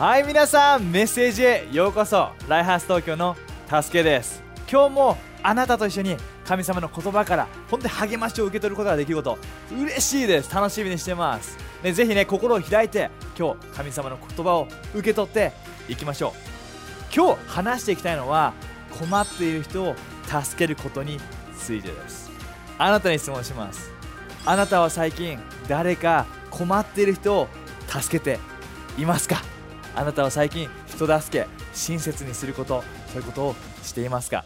はい皆さんメッセージへようこそ。ライハース東京のたすけです。今日もあなたと一緒に神様の言葉から本当に励ましを受け取ることができること嬉しいです。楽しみにしてます、ね、ぜひね心を開いて今日神様の言葉を受け取っていきましょう。今日話していきたいのは困っている人を助けることについてです。あなたに質問します。あなたは最近誰か困っている人を助けていますか？あなたは最近人助け親切にすることそういうことをしていますか？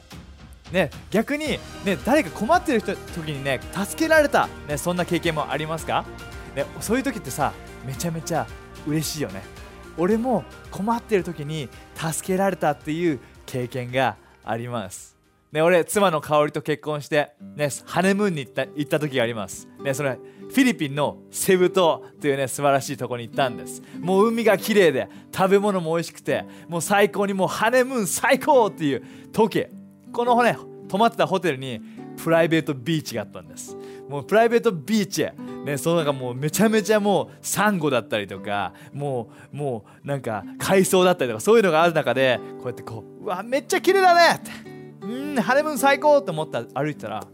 ね、逆に、ね、誰か困ってる人時にね助けられた、ね、そんな経験もありますか、ね、そういう時ってさめちゃめちゃ嬉しいよね。俺も困ってる時に助けられたっていう経験があります。ね、俺妻の香りと結婚して、ね、ハネムーンに行った行った時があります、ね、それフィリピンのセブ島というね素晴らしいとこに行ったんです。もう海が綺麗で食べ物も美味しくてもう最高にもうハネムーン最高っていう時。このね泊まってたホテルにプライベートビーチがあったんです。もうプライベートビーチねその中もうめちゃめちゃもうサンゴだったりとかもうもうなんか海藻だったりとかそういうのがある中でこうやってこううわめっちゃ綺麗だねってうんハネムーン最高と思って歩いてたら。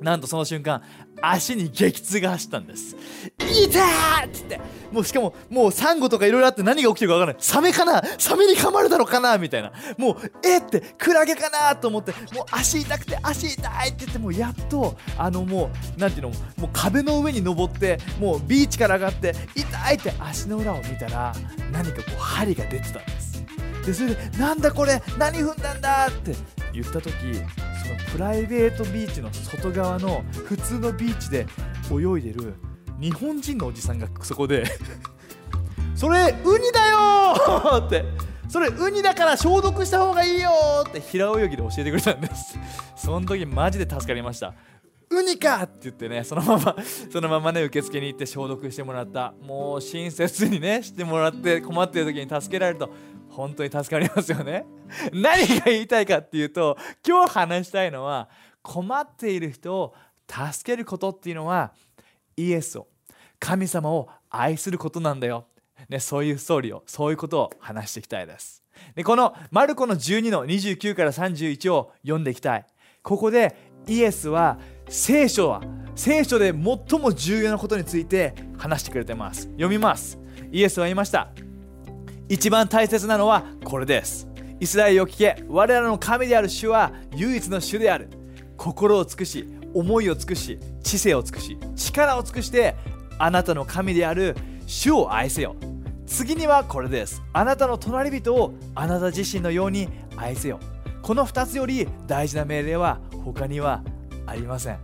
なんとその瞬間足に激痛が走ったんです「痛ー!」っつって。もうしかももうサンゴとかいろいろあって何が起きてるか分からない。サメかな？サメに噛まれたのかな？みたいな。もうえってクラゲかなと思って。もう足痛くて足痛いって言ってもうやっとあのもうなんていうの？もう壁の上に登ってもうビーチから上がって痛いって足の裏を見たら何かこう針が出てたんです。でそれでなんだこれ？何踏んだんだって言った時そのプライベートビーチの外側の普通のビーチビーチで泳いでる日本人のおじさんがそこで それウニだよってそれウニだから消毒した方がいいよって平泳ぎで教えてくれたんです。その時マジで助かりました。ウニかって言ってねそのままそのままね受付に行って消毒してもらった。もう親切にねしてもらって困ってる時に助けられると本当に助かりますよね。何が言いたいかっていうと今日話したいのは困っている人を助けることっていうのはイエスを神様を愛することなんだよ、ね、そういうストーリーをそういうことを話していきたいです。でこのマルコの12の29から31を読んでいきたい。ここでイエスは聖書は聖書で最も重要なことについて話してくれてます。読みます。イエスは言いました。一番大切なのはこれです。イスラエルを聞け。我らの神である主は唯一の主である。心を尽くし思いを尽くし知性を尽くし力を尽くしてあなたの神である主を愛せよ。次にはこれです。あなたの隣人をあなた自身のように愛せよ。この2つより大事な命令は他にはありません。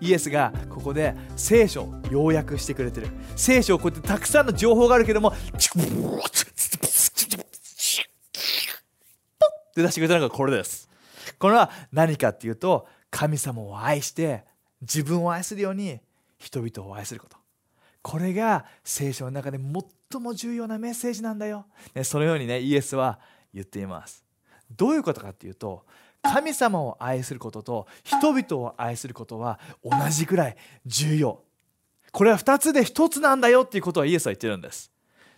イエスがここで聖書を要約してくれてる。聖書をこうやってたくさんの情報があるけどもって出してくれたのがこれです。これは何かっていうと神様を愛して自分を愛するように人々を愛すること。これが聖書の中で最も重要なメッセージなんだよ、ね、そのようにねイエスは言っています。どういうことかっていうと神様を愛することと人々を愛することは同じくらい重要。これは2つで1つなんだよっていうことはイエスは言ってるんです。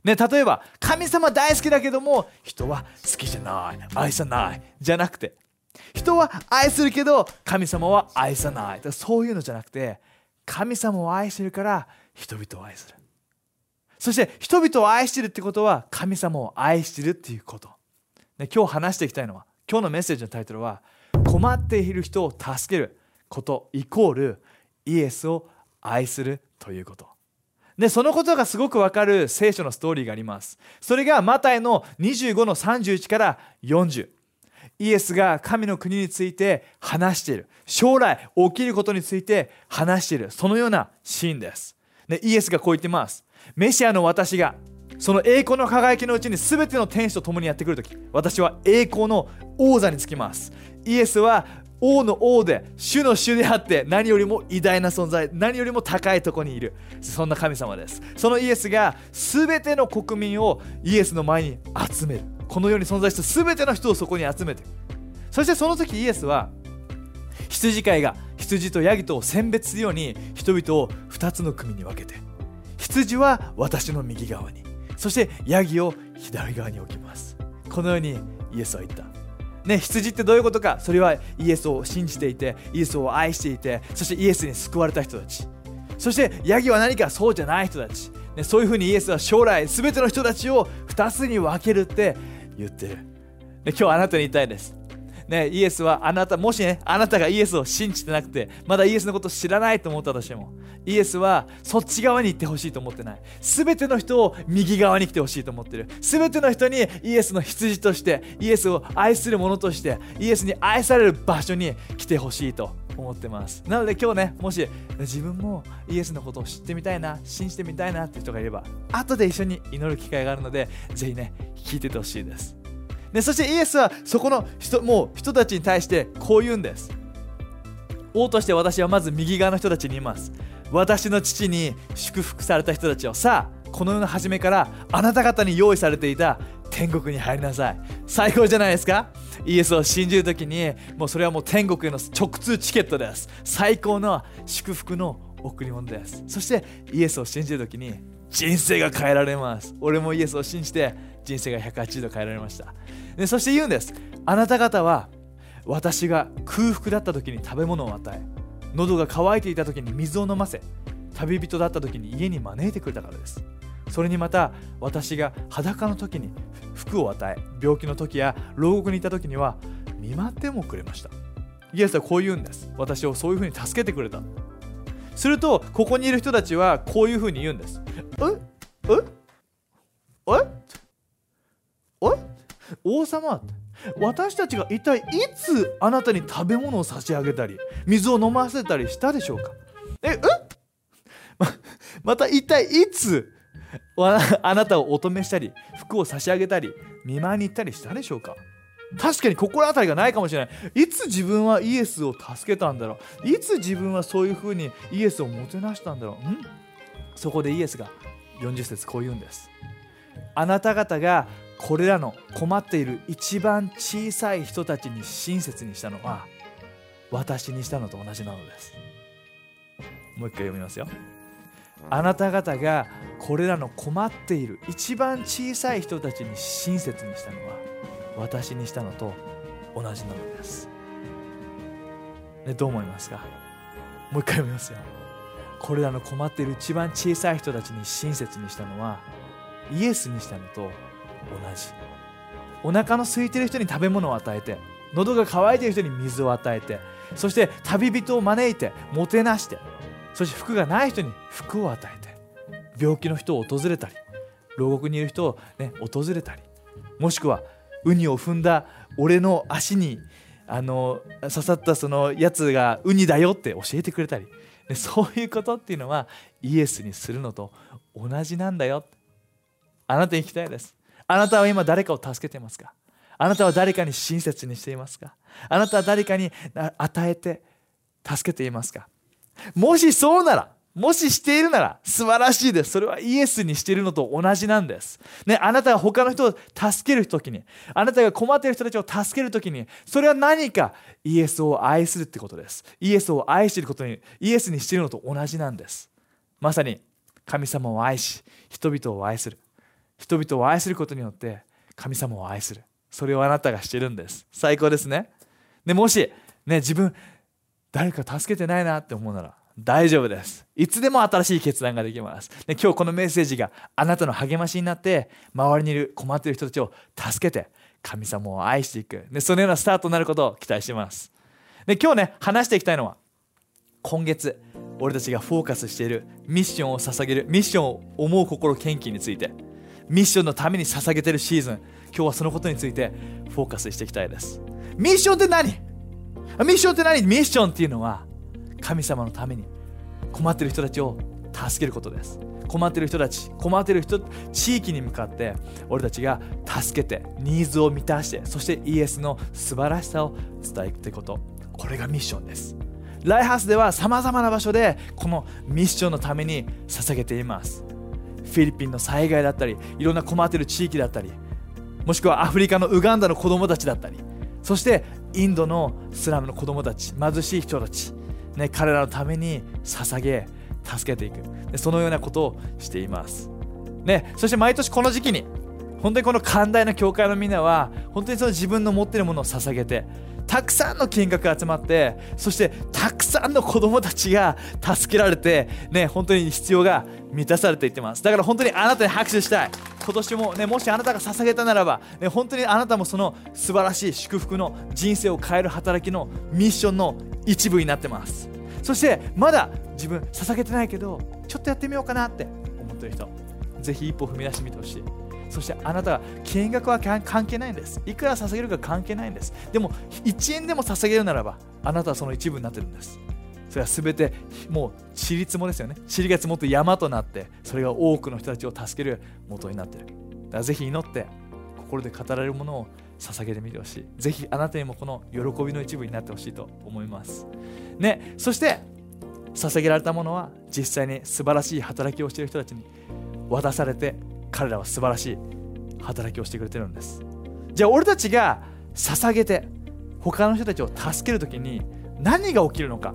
ね、例えば神様大好きだけども人は好きじゃない愛さないじゃなくて人は愛するけど神様は愛さない。そういうのじゃなくて神様を愛してるから人々を愛する。そして人々を愛してるってことは神様を愛してるっていうこと、ね、今日話していきたいのは今日のメッセージのタイトルは困っている人を助けることイコールイエスを愛するということ。でそのことがすごくわかる聖書のストーリーがあります。それがマタイの25の31から40イエスが神の国について話している。将来起きることについて話している。そのようなシーンです。でイエスがこう言ってます。メシアの私がその栄光の輝きのうちに全ての天使と共にやってくるとき私は栄光の王座につきます。イエスは王の王で主の主であって何よりも偉大な存在何よりも高いところにいる。そんな神様です。そのイエスが全ての国民をイエスの前に集める。この世に存在した全ての人をそこに集めて。そしてその時イエスは羊飼いが羊とヤギとを選別するように人々を2つの組に分けて羊は私の右側にそしてヤギを左側に置きます。このようにイエスは言った。ね、羊ってどういうことか？それはイエスを信じていてイエスを愛していてそしてイエスに救われた人たち。そしてヤギは何かそうじゃない人たち、ね、そういうふうにイエスは将来全ての人たちを2つに分けるって言ってる、で今日あなたに言いたいですね、イエスはあなた、もしね、あなたがイエスを信じてなくて、まだイエスのことを知らないと思ったとしても、イエスはそっち側に行ってほしいと思ってない。すべての人を右側に来てほしいと思ってる。すべての人にイエスの羊として、イエスを愛する者として、イエスに愛される場所に来てほしいと思ってます。なので今日ねもし自分もイエスのことを知ってみたいな信じてみたいなって人がいれば後で一緒に祈る機会があるのでぜひね聞いててほしいです。でそしてイエスはそこの人もう人たちに対してこう言うんです。王として私はまず右側の人たちにいます。私の父に祝福された人たちを。さあこの世の初めからあなた方に用意されていた天国に入りなさい。最高じゃないですか？イエスを信じる時にもうそれはもう天国への直通チケットです。最高の祝福の贈り物です。そしてイエスを信じる時に人生が変えられます。俺もイエスを信じて人生が180度変えられました。でそして言うんです。あなた方は私が空腹だった時に食べ物を与え喉が渇いていた時に水を飲ませ旅人だった時に家に招いてくれたからです。それにまた私が裸の時に服を与え病気の時や牢獄にいた時には見舞ってもくれました。イエスはこう言うんです。私をそういうふうに助けてくれた。するとここにいる人たちはこういうふうに言うんです。え？え？え？え？王様私たちが一体いつあなたに食べ物を差し上げたり水を飲ませたりしたでしょうか？え？え？ままた一体いつあなたをお止めしたり服を差し上げたり見舞いに行ったりしたでしょうか？確かに心当たりがないかもしれない。いつ自分はイエスを助けたんだろう？いつ自分はそういうふうにイエスをもてなしたんだろう？ん？そこでイエスが40節こう言うんです。あなた方がこれらの困っている一番小さい人たちに親切にしたのは私にしたのと同じなのです。もう一回読みますよ。あなた方がこれらの困っている一番小さい人たちに親切にしたのは私にしたのと同じなのです。ね、どう思いますか？もう一回読みますよ。これらの困っている一番小さい人たちに親切にしたのはイエスにしたのと同じ。お腹の空いてる人に食べ物を与えて喉が渇いている人に水を与えてそして旅人を招いてもてなしてそして服がない人に服を与えて病気の人を訪れたり牢獄にいる人を、ね、訪れたりもしくはウニを踏んだ俺の足にあの刺さったそのやつがウニだよって教えてくれたり、ね、そういうことっていうのはイエスにするのと同じなんだよ。あなたに聞きたいです。あなたは今誰かを助けてますか？あなたは誰かに親切にしていますか？あなたは誰かに与えて助けていますか？もしそうなら、もししているなら素晴らしいです。それはイエスにしているのと同じなんです。ね、あなたが他の人を助ける時に、あなたが困っている人たちを助ける時に、それは何かイエスを愛するってことです。イエスを愛していることに、イエスにしているのと同じなんです。まさに神様を愛し、人々を愛する。人々を愛することによって神様を愛する。それをあなたがしているんです。最高ですね。でもし、ね、自分、誰か助けてないなって思うなら大丈夫です。いつでも新しい決断ができます。で今日このメッセージがあなたの励ましになって周りにいる困っている人たちを助けて神様を愛していくでそのようなスタートになることを期待してますで今日ね話していきたいのは今月俺たちがフォーカスしているミッションを捧げるミッションを思う心献金についてミッションのために捧げているシーズン今日はそのことについてフォーカスしていきたいですミッションって何？ミッションって何？ミッションっていうのは神様のために困ってる人たちを助けることです。困ってる人たち困ってる人地域に向かって俺たちが助けてニーズを満たしてそしてイエスの素晴らしさを伝えていくこと。これがミッションです。ライハウスではさまざまな場所でこのミッションのために捧げています。フィリピンの災害だったりいろんな困ってる地域だったりもしくはアフリカのウガンダの子供たちだったりそしてインドのスラムの子供たち貧しい人たち、ね、彼らのために捧げ助けていく。でそのようなことをしています、ね、そして毎年この時期に本当にこの寛大な教会のみんなは本当にその自分の持っているものを捧げてたくさんの金額が集まってそしてたくさんの子供たちが 助けられてね本当に必要が満たされていってます。だから本当にあなたに拍手したい。今年もねもしあなたが捧げたならば、ね、本当にあなたもその素晴らしい祝福の人生を変える働きのミッションの一部になってます。そしてまだ自分捧げてないけどちょっとやってみようかなって思ってる人ぜひ一歩踏み出してみてほしい。そしてあなたは金額は関係ないんです。いくら捧げるか関係ないんです。でも1円でも捧げるならばあなたはその一部になってるんです。それは全てもう塵積もですよね。塵が積もって山となってそれが多くの人たちを助ける元になっている。だからぜひ祈って心で語られるものを捧げてみてほしい。ぜひあなたにもこの喜びの一部になってほしいと思います。ねそして捧げられたものは実際に素晴らしい働きをしている人たちに渡されて彼らは素晴らしい働きをしてくれてるんです。じゃあ俺たちが捧げて他の人たちを助ける時に何が起きるのか。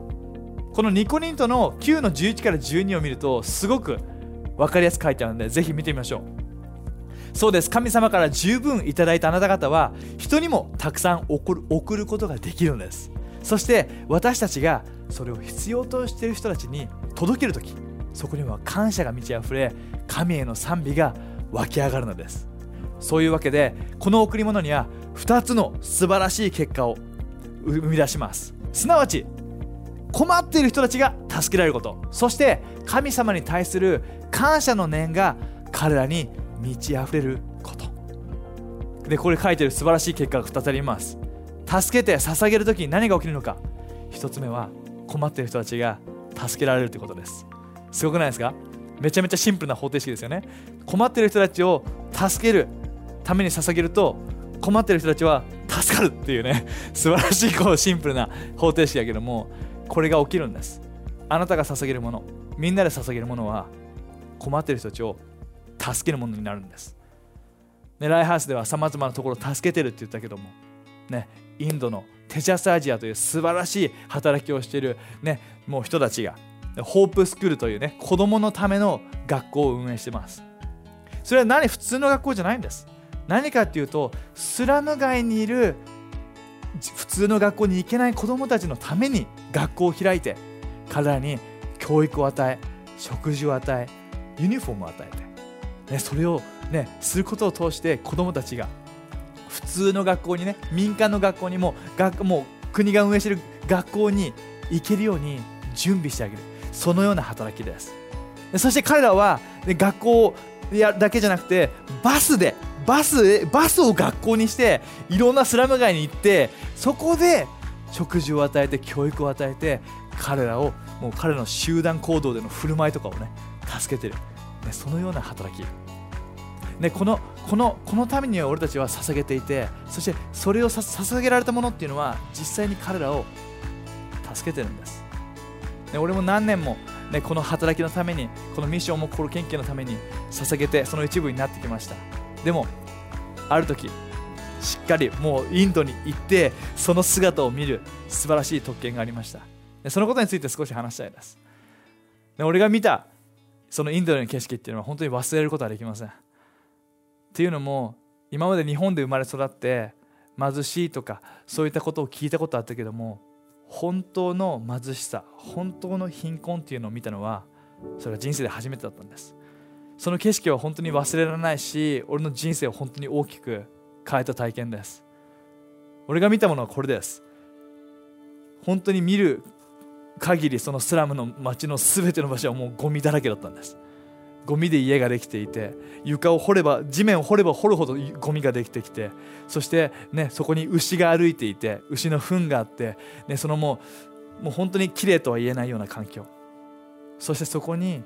このニコニントの9の11から12を見るとすごく分かりやすく書いてあるのでぜひ見てみましょう。そうです。神様から十分いただいたあなた方は人にもたくさん送る送ることができるんです。そして私たちがそれを必要としている人たちに届ける時そこには感謝が満ち溢れ神への賛美が湧き上がるのです。そういうわけでこの贈り物には2つの素晴らしい結果を生み出します。すなわち困っている人たちが助けられること。そして神様に対する感謝の念が彼らに満ち溢れること。でこれ書いてる素晴らしい結果が2つあります。助けて捧げる時に何が起きるのか。1つ目は困っている人たちが助けられるということです。すごくないですか？めちゃめちゃシンプルな方程式ですよね。困っている人たちを助けるために捧げると困っている人たちは助かるっていうね。素晴らしいこうシンプルな方程式だけどもこれが起きるんです。あなたが捧げるものみんなで捧げるものは困っている人たちを助けるものになるんです、ね、ライハウスではさまざまなところを助けてるって言ったけども、ね、インドのテチャスアジアという素晴らしい働きをしている、ね、もう人たちがホープスクールというね子供のための学校を運営してます。それは何？普通の学校じゃないんです。何かっていうとスラム街にいる普通の学校に行けない子どもたちのために学校を開いて彼らに教育を与え食事を与えユニフォームを与えて、ね、それを、ね、することを通して子どもたちが普通の学校にね民間の学校にも学もう国が運営している学校に行けるように準備してあげる。そのような働きです。そして彼らは学校だけじゃなくてバスでバスバスを学校にしていろんなスラム街に行ってそこで食事を与えて教育を与えて彼らをもう彼らの集団行動での振る舞いとかをね助けてる、ね、そのような働き、ね、このこのこのためには俺たちは捧げていてそしてそれを捧げられたものっていうのは実際に彼らを助けてるんです、ね、俺も何年もね、この働きのためにこのミッションも心研究のために捧げてその一部になってきました。でもある時しっかりもうインドに行ってその姿を見る素晴らしい特権がありました。そのことについて少し話したいです。で俺が見たそのインドの景色っていうのは本当に忘れることはできません。っていうのも今まで日本で生まれ育って貧しいとかそういったことを聞いたことあったけども本当の貧しさ本当の貧困っていうのを見たのはそれは人生で初めてだったんです。その景色は本当に忘れられないし俺の人生を本当に大きく変えた体験です。俺が見たものはこれです。本当に見る限りそのスラムの街の全ての場所はもうゴミだらけだったんです。ゴミで家ができていて床を掘れば地面を掘れば掘るほどゴミができてきてそして、ね、そこに牛が歩いていて牛の糞があって、ね、そのもうもう本当に綺麗とは言えないような環境。そしてそこに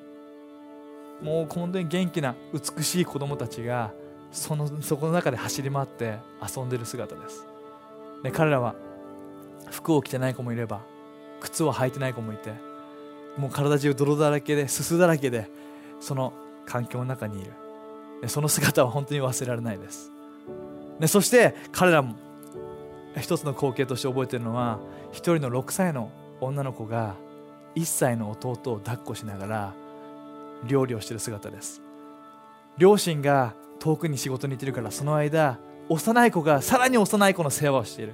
もう本当に元気な美しい子供たちがそのそこの中で走り回って遊んでる姿です、で彼らは服を着てない子もいれば靴を履いてない子もいてもう体中泥だらけですすだらけでその環境の中にいる。でその姿は本当に忘れられないです。でそして彼らも一つの光景として覚えているのは一人の6歳の女の子が1歳の弟を抱っこしながら料理をしている姿です。両親が遠くに仕事に行ってるからその間幼い子がさらに幼い子の世話をしている。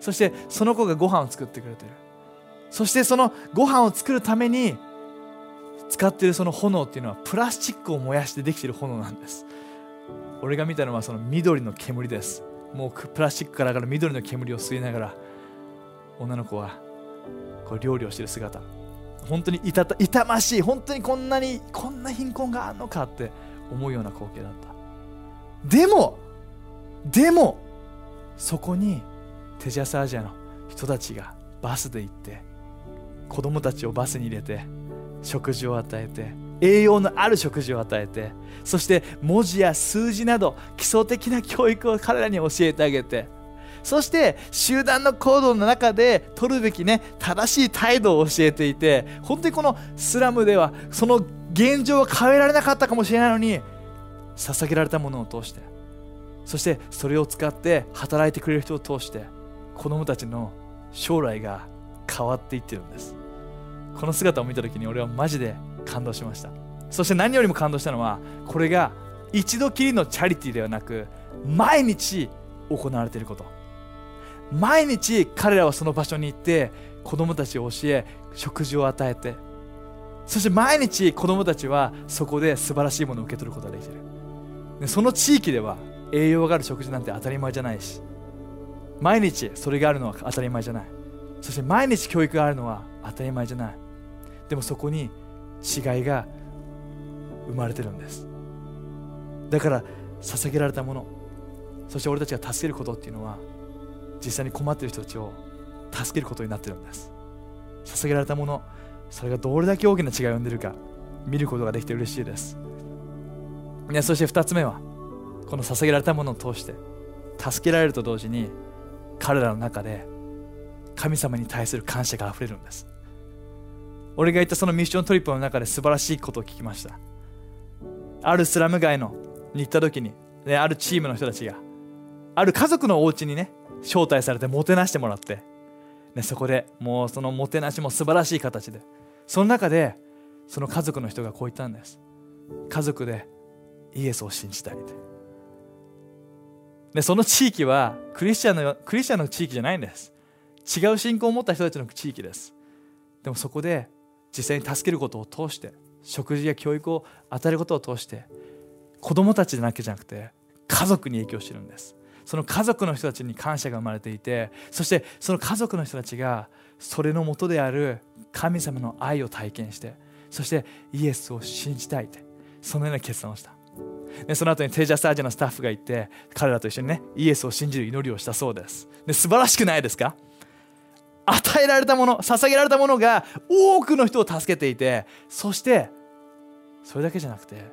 そしてその子がご飯を作ってくれてる。そしてそのご飯を作るために使ってるその炎っていうのはプラスチックを燃やしてできてる炎なんです。俺が見たのはその緑の煙です。もうプラスチックから上がる緑の煙を吸いながら女の子はこう料理をしている姿。本当に痛痛ましい。本当にこんなにこんな貧困があるのかって思うような光景だった。でもでもそこにテジャスアジアの人たちがバスで行って子供たちをバスに入れて食事を与えて栄養のある食事を与えてそして文字や数字など基礎的な教育を彼らに教えてあげてそして集団の行動の中で取るべきね正しい態度を教えていて本当にこのスラムではその現状は変えられなかったかもしれないのに捧げられたものを通してそしてそれを使って働いてくれる人を通して子供たちの将来が変わっていってるんです。この姿を見た時に俺はマジで感動しました。そして何よりも感動したのはこれが一度きりのチャリティーではなく毎日行われていること。毎日彼らはその場所に行って子供たちを教え食事を与えてそして毎日子供たちはそこで素晴らしいものを受け取ることができている。その地域では栄養がある食事なんて当たり前じゃないし毎日それがあるのは当たり前じゃない。そして毎日教育があるのは当たり前じゃない。でもそこに違いが生まれてるんです。だから捧げられたものそして俺たちが助けることっていうのは実際に困ってる人たちを助けることになってるんです。捧げられたものそれがどれだけ大きな違いを生んでるか見ることができて嬉しいです。ね、そして2つ目はこの捧げられたものを通して助けられると同時に彼らの中で神様に対する感謝があふれるんです。俺が言ったそのミッショントリップの中で素晴らしいことを聞きました。あるスラム街のに行った時に、ね、あるチームの人たちがある家族のお家にね招待されてもてなしてもらって、ね、そこでもうそのもてなしも素晴らしい形でその中でその家族の人がこう言ったんです。家族でイエスを信じたいでその地域はクリスチャンのクリスチャンの地域じゃないんです。違う信仰を持った人たちの地域です。でもそこで実際に助けることを通して食事や教育を与えることを通して子供たちだけじゃなくて家族に影響してるんです。その家族の人たちに感謝が生まれていてそしてその家族の人たちがそれのもとである神様の愛を体験してそしてイエスを信じたいってそのような決断をした。でその後にテージャスアジアのスタッフが行って彼らと一緒にねイエスを信じる祈りをしたそうです。で素晴らしくないですか？与えられたもの捧げられたものが多くの人を助けていてそしてそれだけじゃなくて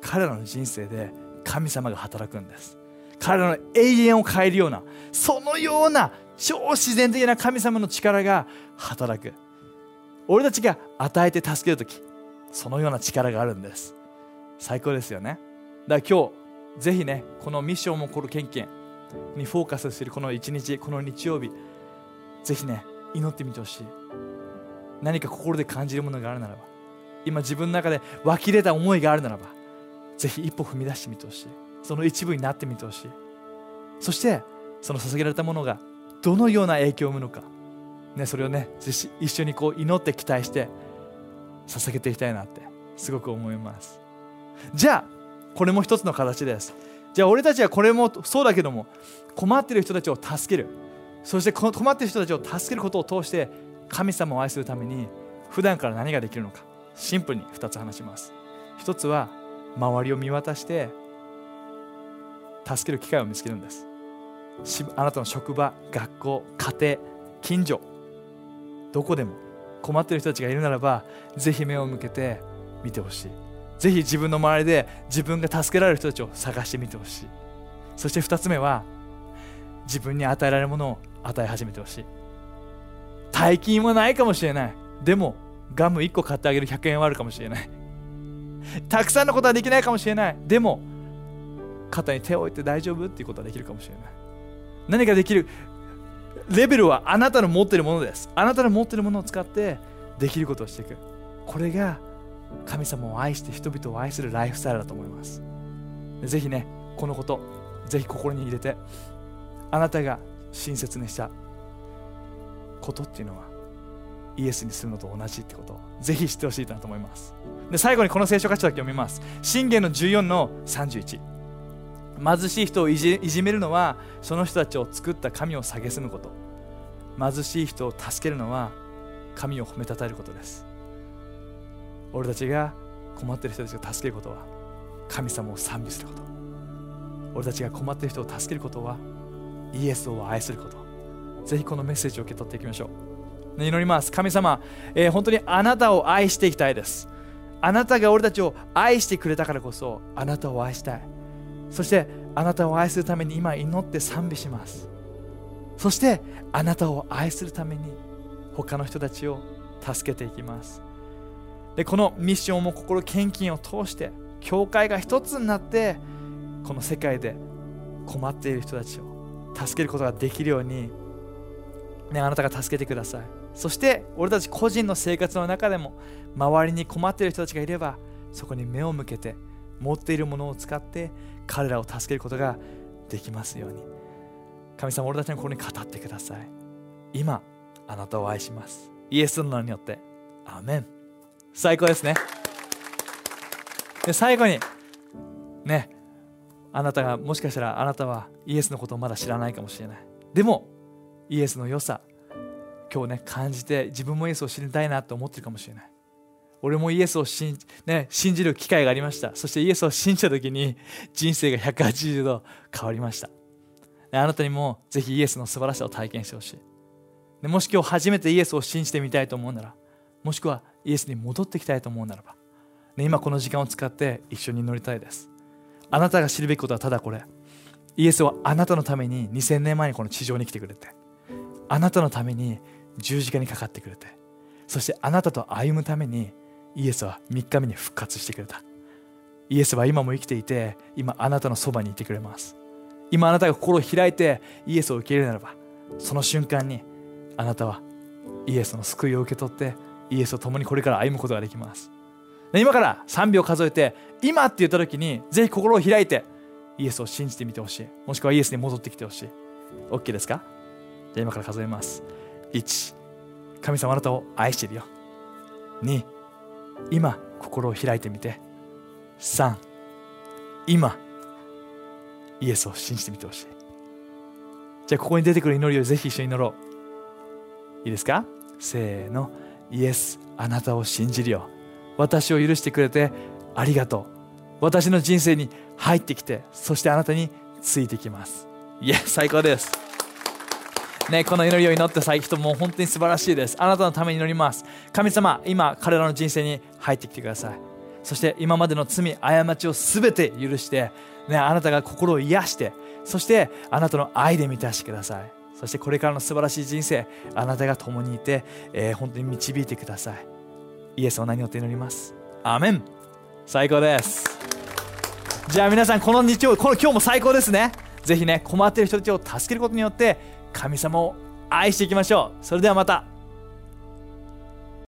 彼らの人生で神様が働くんです。彼らの永遠を変えるようなそのような超自然的な神様の力が働く。俺たちが与えて助ける時そのような力があるんです。最高ですよね。だから今日ぜひねこのミッションもこの献金にフォーカスするこの一日この日曜日ぜひね祈ってみてほしい。何か心で感じるものがあるならば今自分の中で湧き出た思いがあるならばぜひ一歩踏み出してみてほしい。その一部になってみてほしい。そしてその捧げられたものがどのような影響を生むのか、ね、それをねぜひ一緒にこう祈って期待して捧げていきたいなってすごく思います。じゃあこれも一つの形です。じゃあ俺たちはこれもそうだけども困ってる人たちを助ける。そしてこの困ってる人たちを助けることを通して神様を愛するために普段から何ができるのかシンプルに2つ話します。一つは周りを見渡して助ける機会を見つけるんです。あなたの職場学校家庭近所どこでも困ってる人たちがいるならばぜひ目を向けて見てほしい。ぜひ自分の周りで自分が助けられる人たちを探してみてほしい。そして2つ目は自分に与えられるものを与え始めてほしい。大金もないかもしれない。でもガム1個買ってあげる100円はあるかもしれない。たくさんのことはできないかもしれない。でも肩に手を置いて大丈夫っていうことはできるかもしれない。何かできるレベルはあなたの持っているものです。あなたの持っているものを使ってできることをしていく。これが神様を愛して人々を愛するライフスタイルだと思います。ぜひねこのことぜひ心に入れてあなたが親切にしたことっていうのはイエスにするのと同じってことをぜひ知ってほしいなと思います。で最後にこの聖書箇所だけ読みます。信玄の14の31貧しい人をいじいじめるのはその人たちを作った神を蔑むこと。貧しい人を助けるのは神を褒めたたえることです。俺たちが困ってる人たちを助けることは神様を賛美すること。俺たちが困っている人を助けることはイエスを愛すること。ぜひこのメッセージを受け取っていきましょう。ね祈ります。神様、えー、本当にあなたを愛していきたいです。あなたが俺たちを愛してくれたからこそあなたを愛したい。そしてあなたを愛するために今祈って賛美します。そしてあなたを愛するために他の人たちを助けていきます。でこのミッションも心献金を通して教会が一つになってこの世界で困っている人たちを助けることができるように、ね、あなたが助けてください。そして俺たち個人の生活の中でも周りに困っている人たちがいればそこに目を向けて持っているものを使って彼らを助けることができますように。神様俺たちの心に語ってください。今あなたを愛します。イエスの名によってアメン。最高ですね。で最後にねあなたがもしかしたらあなたはイエスのことをまだ知らないかもしれない。でもイエスの良さ今日ね感じて自分もイエスを知りたいなと思ってるかもしれない。俺もイエスを信,、ね、信じる機会がありました。そしてイエスを信じた時に人生が180度変わりました。あなたにもぜひイエスの素晴らしさを体験してほしい。でもし今日初めてイエスを信じてみたいと思うならもしくはイエスに戻ってきたいと思うならば、ね、今この時間を使って一緒に乗りたいです。あなたが知るべきことはただこれ。イエスはあなたのために2000年前にこの地上に来てくれてあなたのために十字架にかかってくれてそしてあなたと歩むためにイエスは3日目に復活してくれた。イエスは今も生きていて今あなたのそばにいてくれます。今あなたが心を開いてイエスを受け入れるならばその瞬間にあなたはイエスの救いを受け取ってイエスと共にこれから歩むことができます。今から3秒数えて今って言った時にぜひ心を開いてイエスを信じてみてほしい。もしくはイエスに戻ってきてほしい。OK ですか？じゃあ今から数えます。1神様あなたを愛してるよ。2今心を開いてみて。3今イエスを信じてみてほしい。じゃあここに出てくる祈りをぜひ一緒に祈ろう。いいですか？せーの。イエスあなたを信じるよ。私を許してくれてありがとう。私の人生に入ってきてそしてあなたについてきます。いや最高です。ね、この祈りを祈って最人もう本当に素晴らしいです。あなたのために祈ります。神様今彼らの人生に入ってきてください。そして今までの罪過ちを全て許して、ね、あなたが心を癒してそしてあなたの愛で満たしてください。そしてこれからの素晴らしい人生あなたが共にいて、えー、本当に導いてください。イエスを何をって祈ります？アメン。最高です。じゃあ皆さんこの日曜この今日も最高ですね。ぜひね困っている人たちを助けることによって神様を愛していきましょう。それではまた。